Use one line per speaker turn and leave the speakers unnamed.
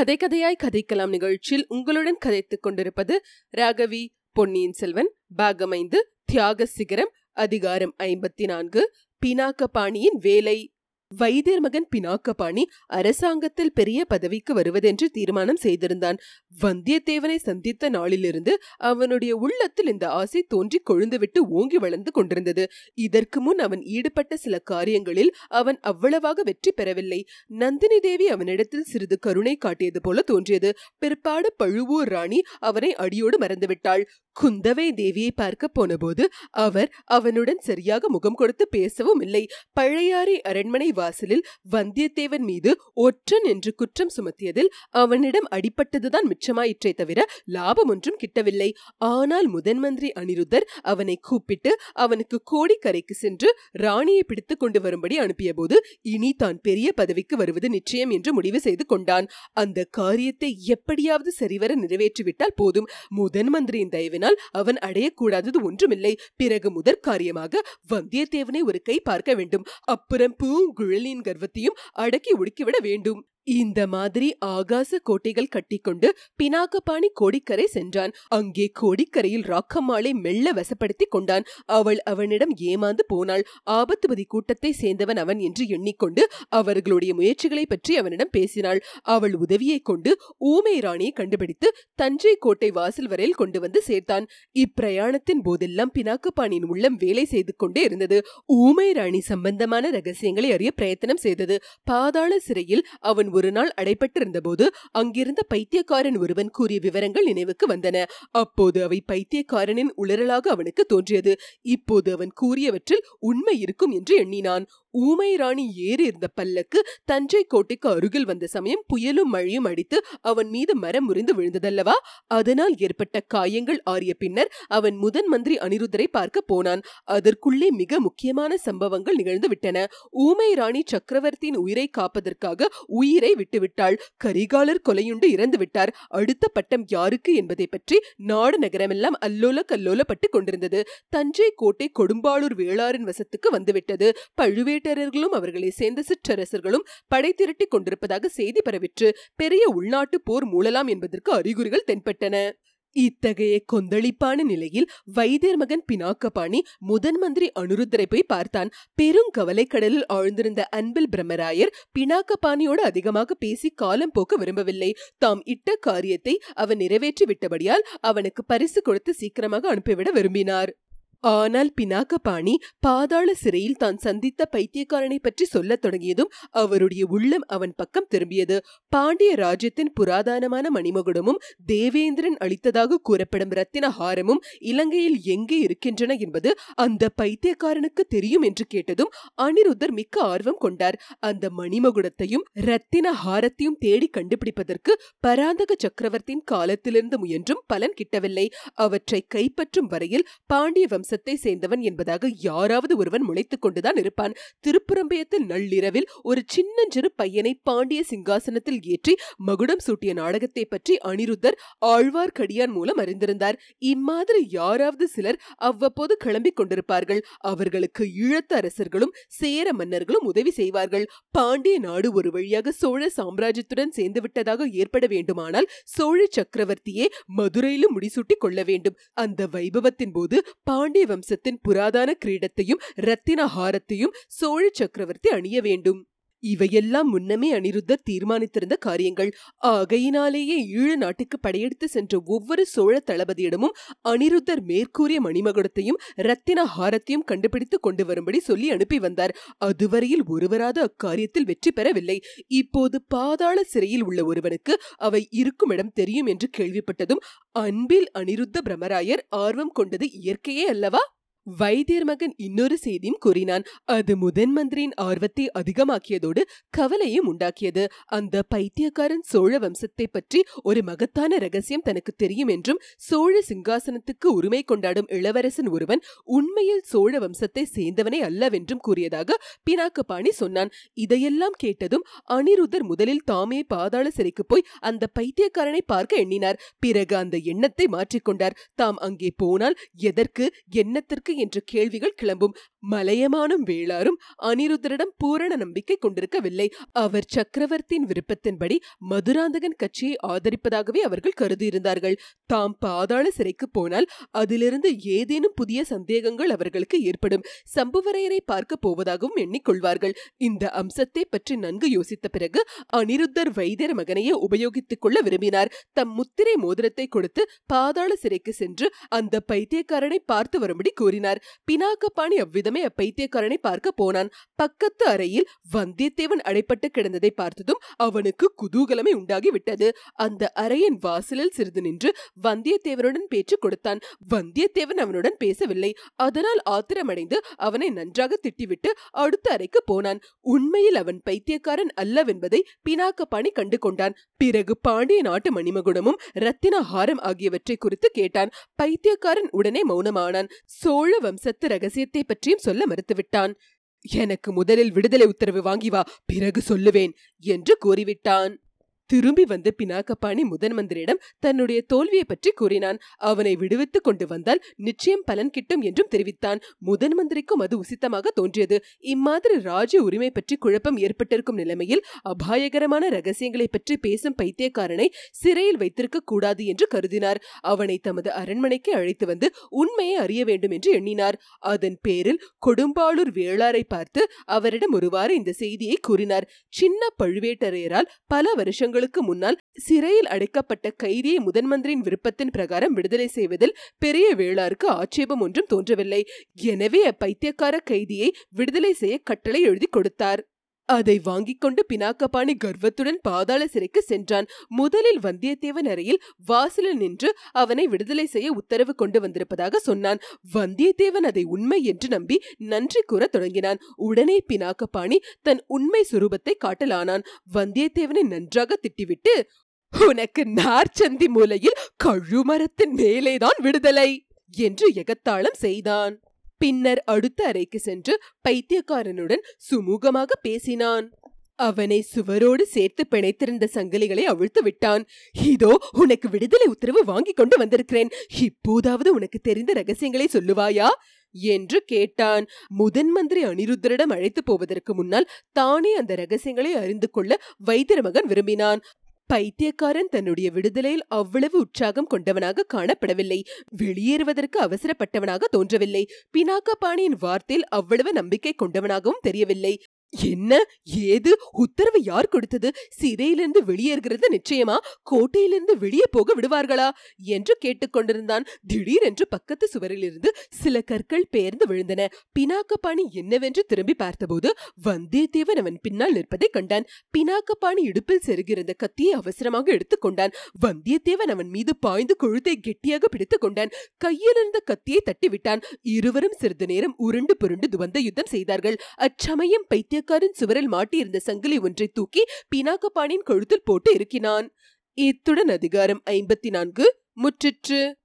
கதை கதையாய் கதைக்கலாம் நிகழ்ச்சியில் உங்களுடன் கதைத்துக் கொண்டிருப்பது ராகவி பொன்னியின் செல்வன் பாகமைந்து தியாக சிகரம் அதிகாரம் ஐம்பத்தி நான்கு பினாக்கபாணியின் வேலை. வைத்தியர் மகன் பினாக்கபாணி அரசாங்கத்தில் பெரிய பதவிக்கு வருவதென்று தீர்மானம் செய்திருந்தான். வந்தியத்தேவனை சந்தித்த நாளிலிருந்து அவனுடைய உள்ளத்தில் இந்த ஆசை தோன்றி கொழுந்துவிட்டு ஓங்கி வளர்ந்து கொண்டிருந்தது. இதற்கு முன் அவன் ஈடுபட்ட சில காரியங்களில் அவன் அவ்வளவாக வெற்றி பெறவில்லை. நந்தினி தேவி அவனிடத்தில் சிறிது கருணை காட்டியது போல தோன்றியது. பிற்பாடு பழுவூர் ராணி அவனை அடியோடு மறந்துவிட்டாள். குந்தவை தேவியை பார்க்க போனபோது அவர் அவனுடன் சரியாக முகம் கொடுத்து பேசவும் இல்லை. பழையாறை அரண்மனை வாசலில் வந்தியத்தேவன் மீது ஒற்றன் என்று குற்றம் சுமத்தியதில் அவனிடம் அடிபட்டதுதான் மிச்சமாயிற்றே தவிர லாபம் ஒன்றும் கிட்டவில்லை. ஆனால் முதன் மந்திரி அனிருத்தர் அவனை கூப்பிட்டு அவனுக்கு கோடிக்கரைக்கு சென்று ராணியை பிடித்துக் கொண்டு வரும்படி அனுப்பிய போது இனி தான் பெரிய பதவிக்கு வருவது நிச்சயம் என்று முடிவு செய்து கொண்டான். அந்த காரியத்தை எப்படியாவது சரிவர நிறைவேற்றிவிட்டால் போதும். முதன் மந்திரியின் அதனால் அவன் அடையக்கூடாதது ஒன்றுமில்லை. பிறகு முதற் காரியமாக வந்தியத்தேவனை ஒரு கை பார்க்க வேண்டும். அப்புறம் பூங்குழலியின் கர்வத்தையும் அடக்கி ஒடுக்கிவிட வேண்டும். இந்த மாதிரி ஆகாச கோட்டைகள் கட்டிக்கொண்டு பினாகபாணி கோடிக்கரை சென்றான். அங்கே கோடிக்கரையில் ராக்கம்மாளை மெல்ல வசப்படுத்தி கொண்டான். அவள் அவனிடம் ஏமாந்து போனாள். ஆபத்துபதி கூட்டத்தை சேர்ந்தவன் அவன் என்று எண்ணிக்கொண்டு அவர்களுடைய முயற்சிகளை பற்றி அவனிடம் பேசினாள். அவள் உதவியை கொண்டு ஊமை ராணியை கண்டுபிடித்து தஞ்சை கோட்டை வாசல் வரையில் கொண்டு வந்து சேர்த்தான். இப்பிரயாணத்தின் போதெல்லாம் பினாக்கபாணியின் உள்ளம் வேலை செய்து கொண்டே இருந்தது. ஊமை ராணி சம்பந்தமான ரகசியங்களை அறிய பிரயத்தனம் செய்தது. பாதாள சிறையில் அவன் ஒரு நாள் அடைப்பட்டிருந்த போது அங்கிருந்த பைத்தியக்காரன் ஒருவன் கூறிய விவரங்கள் நினைவுக்கு வந்தன. அப்போது அவை பைத்தியக்காரனின் உளறலாக அவனுக்கு தோன்றியது. இப்போது அவன் கூறியவற்றில் உண்மை இருக்கும் என்று எண்ணினான். ஊமை ராணி ஏறி இருந்த பல்லக்கு தஞ்சை கோட்டைக்கு அருகில் வந்த சமயம் புயலும் மழையும் அடித்து அவன் மீது மரம் முறிந்து விழுந்ததல்லவா? அதனால் ஏற்பட்ட காயங்கள் ஆறிய பின்னர் அவன் முதன் மந்திரி அனிருத்தரை பார்க்க போனான். அதற்குள்ளே மிக முக்கியமான சம்பவங்கள் நிகழ்ந்து விட்டன. ஊமை ராணி சக்கரவர்த்தியின் உயிரை காப்பதற்காக உயிரை விட்டுவிட்டாள். கரிகாலர் கொலையுண்டு இறந்து விட்டார். அடுத்த பட்டம் யாருக்கு என்பதை பற்றி நாடு நகரமெல்லாம் அல்லோல கல்லோலப்பட்டு கொண்டிருந்தது. தஞ்சை கோட்டை கொடும்பாளூர் வேளாரின் வசத்துக்கு வந்துவிட்டது. பழுவேட்டரர்களும் அவர்களை சேர்ந்த சிற்றரசர்களும் படை திரட்டி கொண்டிருப்பதாக செய்தி பரவிற்று. பெரிய உள்நாட்டு போர் மூழலாம் என்பதற்கு அறிகுறிகள் தென்பட்டன. இத்தகைய கொந்தளிப்பான நிலையில் வைத்தியர் மகன் பினாக்கபாணி முதன் மந்திரி அனுருத்தரை போய் பார்த்தான். பெரும் கவலைக்கடலில் ஆழ்ந்திருந்த அன்பில் பிரம்மராயர் பினாக்கபாணியோடு அதிகமாக பேசி காலம் போக்க விரும்பவில்லை. தாம் இட்ட காரியத்தை அவன் நிறைவேற்றி விட்டபடியால் அவனுக்கு பரிசு கொடுத்து சீக்கிரமாக அனுப்பிவிட விரும்பினார். ஆனால் பினாக்கபாணி பாதாள சிறையில் தான் சந்தித்த பைத்தியக்காரனை பற்றி சொல்லத் தொடங்கியதும் அவருடைய உள்ளம் அவன் பக்கம் திரும்பியது. பாண்டிய ராஜ்யத்தின் புராதனமான மணிமகுடமும் தேவேந்திரன் அளித்ததாக கூறப்படும் ரத்தின ஹாரமும் இலங்கையில் எங்கே இருக்கின்றன என்பது அந்த பைத்தியக்காரனுக்கு தெரியும் என்று கேட்டதும் அனிருத்தர் மிக்க ஆர்வம் கொண்டார். அந்த மணிமகுடத்தையும் ரத்தின ஹாரத்தையும் தேடி கண்டுபிடிப்பதற்கு பராந்தக சக்கரவர்த்தியின் காலத்திலிருந்து முயன்றும் பலன் கிட்டவில்லை. அவற்றை கைப்பற்றும் வரையில் பாண்டிய வம்ச வம்சத்தை சேர்ந்தவன் என்பதாக யாராவது ஒருவன் முளைத்துக் கொண்டுதான் இருப்பான். திருப்புறம்பயத்தில் நள்ளிரவில் ஒரு சின்னஞ்சிறு பையனை பாண்டிய சிங்காசனத்தில் ஏற்றி மகுடம் சூட்டிய நாடகத்தை பற்றி அனிருத்தர் ஆழ்வார்க்கடியான் மூலம் அறிந்திருந்தார். இம்மாதிரி யாராவது சிலர் அவ்வப்போது கிளம்பிக் கொண்டிருப்பார்கள். அவர்களுக்கு ஈழத்து அரசர்களும் சேர மன்னர்களும் உதவி செய்வார்கள். பாண்டிய நாடு ஒரு வழியாக சோழ சாம்ராஜ்யத்துடன் சேர்ந்து விட்டதாக ஏற்பட வேண்டுமானால் சோழ சக்கரவர்த்தியே மதுரையிலும் முடிசூட்டி கொள்ள வேண்டும். அந்த வைபவத்தின் போது பாண்டிய வம்சத்தின் புராதான கிரீடத்தையும் ரத்தின ஹாரத்தையும் சோழ சக்கரவர்த்தி அணிய வேண்டும். இவையெல்லாம் முன்னமே அனிருத்தர் தீர்மானித்திருந்த காரியங்கள். ஆகையினாலேயே ஈழ நாட்டுக்கு படையெடுத்து சென்ற ஒவ்வொரு சோழ தளபதியிடமும் அனிருத்தர் மேற்கூறிய மணிமகுடத்தையும் ரத்தின ஹாரத்தையும் கண்டுபிடித்து கொண்டு வரும்படி சொல்லி அனுப்பி வந்தார். அதுவரையில் ஒருவராத அக்காரியத்தில் வெற்றி பெறவில்லை. இப்போது பாதாள சிறையில் உள்ள ஒருவனுக்கு அவை இருக்கும் இடம் தெரியும் என்று கேள்விப்பட்டதும் அன்பில் அனிருத்த பிரமராயர் ஆர்வம் கொண்டது இயற்கையே அல்லவா? வைத்தியர் மகன் இன்னொரு செய்தியும் கூறினான். அது முதன் மந்திரியின் ஆர்வத்தை அதிகமாக்கியதோடு கவலையும் உண்டாக்கியது. அந்த பைத்தியக்காரன் சோழ வம்சத்தை பற்றி ஒரு மகத்தான ரகசியம் தனக்கு தெரியும் என்றும் சோழ சிங்காசனத்துக்கு உரிமை கொண்டாடும் இளவரசன் ஒருவன் உண்மையில் சோழ வம்சத்தை சேர்ந்தவனே அல்லவென்றும் கூறியதாக பினாக்கபாணி சொன்னான். இதையெல்லாம் கேட்டதும் அனிருதர் முதலில் தாமே பாதாள சிறைக்கு போய் அந்த பைத்தியக்காரனை பார்க்க எண்ணினார். பிறகு அந்த எண்ணத்தை மாற்றிக்கொண்டார் தாம் அங்கே போனால் எதற்கு எண்ணத்திற்கு என்ற கேள்விகள் கிளம்பும். மலையமானும் வேளாரும் அனிருத்தரிடம் பூரண நம்பிக்கை கொண்டிருக்கவில்லை. அவர் சக்கரவர்த்தியின் விருப்பத்தின்படி மதுராந்தகன் கட்சியை ஆதரிப்பதாகவே அவர்கள் கருதியிருந்தார்கள். தாம் பாதாள சிறைக்கு போனால் அதிலிருந்து ஏதேனும் புதிய சந்தேகங்கள் அவர்களுக்கு ஏற்படும். சம்புவரையரை பார்க்க போவதாகவும் எண்ணிக்கொள்வார்கள். இந்த அம்சத்தை பற்றி நன்கு யோசித்த பிறகு அனிருத்தர் வைத்தியர் மகனையே உபயோகித்துக் கொள்ள விரும்பினார். தம் முத்திரை மோதிரத்தை கொடுத்து பாதாள சிறைக்கு சென்று அந்த பைத்தியக்காரனை பார்த்து வரும்படி கூறினார். கூறினார். பினாக்கபாணி அவ்விதமே அப்பைத்தியக்காரனை பார்க்க போனான். பக்கத்து அறையில் வந்தியத்தேவன் அடைப்பட்டு கிடந்ததை பார்த்ததும் அவனுக்கு குதூகலமே உண்டாகி விட்டது அந்த அறையின் வாசலில் சிறிது நின்று வந்தியத்தேவனுடன் பேச்சு கொடுத்தான். வந்தியத்தேவன் அவனுடன் பேசவில்லை. அதனால் ஆத்திரமடைந்து அவனை நன்றாக திட்டிவிட்டு அடுத்த அறைக்கு போனான். உண்மையில் அவன் பைத்தியக்காரன் அல்லவென்பதை பினாக்கபாணி கண்டு கொண்டான் பிறகு பாண்டிய நாட்டு மணிமகுடமும் ரத்தின ஹாரம் ஆகியவற்றை குறித்து கேட்டான். பைத்தியக்காரன் உடனே மௌனமானான். சோழ வம்சத்து ரகசியத்தை பற்றியும் சொல்ல மறுத்துவிட்டான். எனக்கு முதலில் விடுதலை உத்தரவு வாங்கி வா பிறகு சொல்லுவேன் என்று கூறிவிட்டான். திரும்பி வந்த பினாக்கபாணி முதன் மந்திரியிடம் தன்னுடைய தோல்வியை பற்றி கூறினான். அவனை விடுவித்துக் கொண்டு வந்தால் நிச்சயம் பலன் கிட்டும் என்றும் தெரிவித்தான். முதன் மந்திரிக்கும் அது உசித்தமாக தோன்றியது. இம்மாதிரி ராஜ உரிமை பற்றி குழப்பம் ஏற்பட்டிருக்கும் நிலைமையில் அபாயகரமான ரகசியங்களை பற்றி பேசும் பைத்தியக்காரனை சிறையில் வைத்திருக்க கூடாது என்று கருதினார். அவனை தமது அரண்மனைக்கு அழைத்து வந்து உண்மையை அறிய வேண்டும் என்று எண்ணினார். அதன் பேரில் கொடும்பாளூர் வேளாரை பார்த்து அவரிடம் ஒருவாறு இந்த செய்தியை கூறினார். சின்ன பழுவேட்டரையரால் பல வருஷங்கள் ஆண்டுகளுக்கு முன்னால் சிறையில் அடைக்கப்பட்ட கைதியை முதன்மந்திரியின் விருப்பத்தின் பிரகாரம் விடுதலை செய்வதில் பெரிய வேளாருக்கு ஆட்சேபம் ஒன்றும் தோன்றவில்லை. எனவே அப்பைத்தியக்கார கைதியை விடுதலை செய்ய கட்டளை எழுதி கொடுத்தார். அதை வாங்கிக் கொண்டு பினாக்கபாணி கர்வத்துடன் பாதாள சிறைக்கு சென்றான். முதலில் வந்தியத்தேவன் அறையில் வாசலில் நின்று அவனை விடுதலை செய்ய உத்தரவு கொண்டு வந்திருப்பதாக சொன்னான். வந்தியத்தேவன் அதை உண்மை என்று நம்பி நன்றி கூற தொடங்கினான். உடனே பினாக்கபாணி தன் உண்மை சுரூபத்தை காட்டலானான். வந்தியத்தேவனை நன்றாக திட்டிவிட்டு உனக்கு நார்ச்சந்தி மூலையில் கழுமரத்தின் மேலேதான் விடுதலை என்று எகத்தாளம் செய்தான். பின்னர் அடுத்த அறைக்கு சென்று பைத்தியக்காரனுடன் சுமூகமாக பேசினான். அவனை சுவரோடு சேர்த்து பிணைத்திருந்த சங்கிலிகளை அவிழ்த்து விட்டான். இதோ உனக்கு விடுதலை உத்தரவு வாங்கி கொண்டு வந்திருக்கிறேன். இப்போதாவது உனக்கு தெரிந்த ரகசியங்களை சொல்லுவாயா? என்று கேட்டான். முதன் மந்திரி அனிருத்தரிடம் அழைத்து போவதற்கு முன்னால் தானே அந்த ரகசியங்களை அறிந்து கொள்ள வைத்திரமகன் விரும்பினான். பைத்தியக்காரன் தன்னுடைய விடுதலையில் அவ்வளவு உற்சாகம் கொண்டவனாக காணப்படவில்லை. வெளியேறுவதற்கு அவசரப்பட்டவனாக தோன்றவில்லை. பினாக்கா பாணியின் வார்த்தையில் அவ்வளவு நம்பிக்கை கொண்டவனாகவும் தெரியவில்லை. என்ன? ஏது? உத்தரவு யார் கொடுத்தது? சிறையிலிருந்து வெளியேறுகிறது நிச்சயமா? கோட்டையிலிருந்து வெளியே போக விடுவார்களா? என்று கேட்டுக்கொண்டிருந்தான். திடீரென்று பக்கத்து சுவரிலிருந்து சில கற்கள் பெயர்ந்து விழுந்தன. பினாக்கபாணி என்னவென்று திரும்பி பார்த்தபோது வந்தியத்தேவன் அவன் பின்னால் நிற்பதை கண்டான். பினாக்கபாணி இடுப்பில் செருகிருந்த கத்தியை அவசரமாக எடுத்துக்கொண்டான் வந்தியத்தேவன் அவன் மீது பாய்ந்து கொழுத்தை கெட்டியாக பிடித்துக் கொண்டான். கையிலிருந்த கத்தியை தட்டிவிட்டான். இருவரும் சிறிது நேரம் உருண்டு புருண்டு துவந்த யுத்தம் செய்தார்கள். அச்சமயம் பைத்திய பைத்தியக்காரன் சுவரில் மாட்டியிருந்த சங்கிலி ஒன்றை தூக்கி பினாக்கபாணியின் கழுத்தில் போட்டு இருக்கினான் இத்துடன் அதிகாரம் ஐம்பத்தி நான்கு. முற்றிற்று.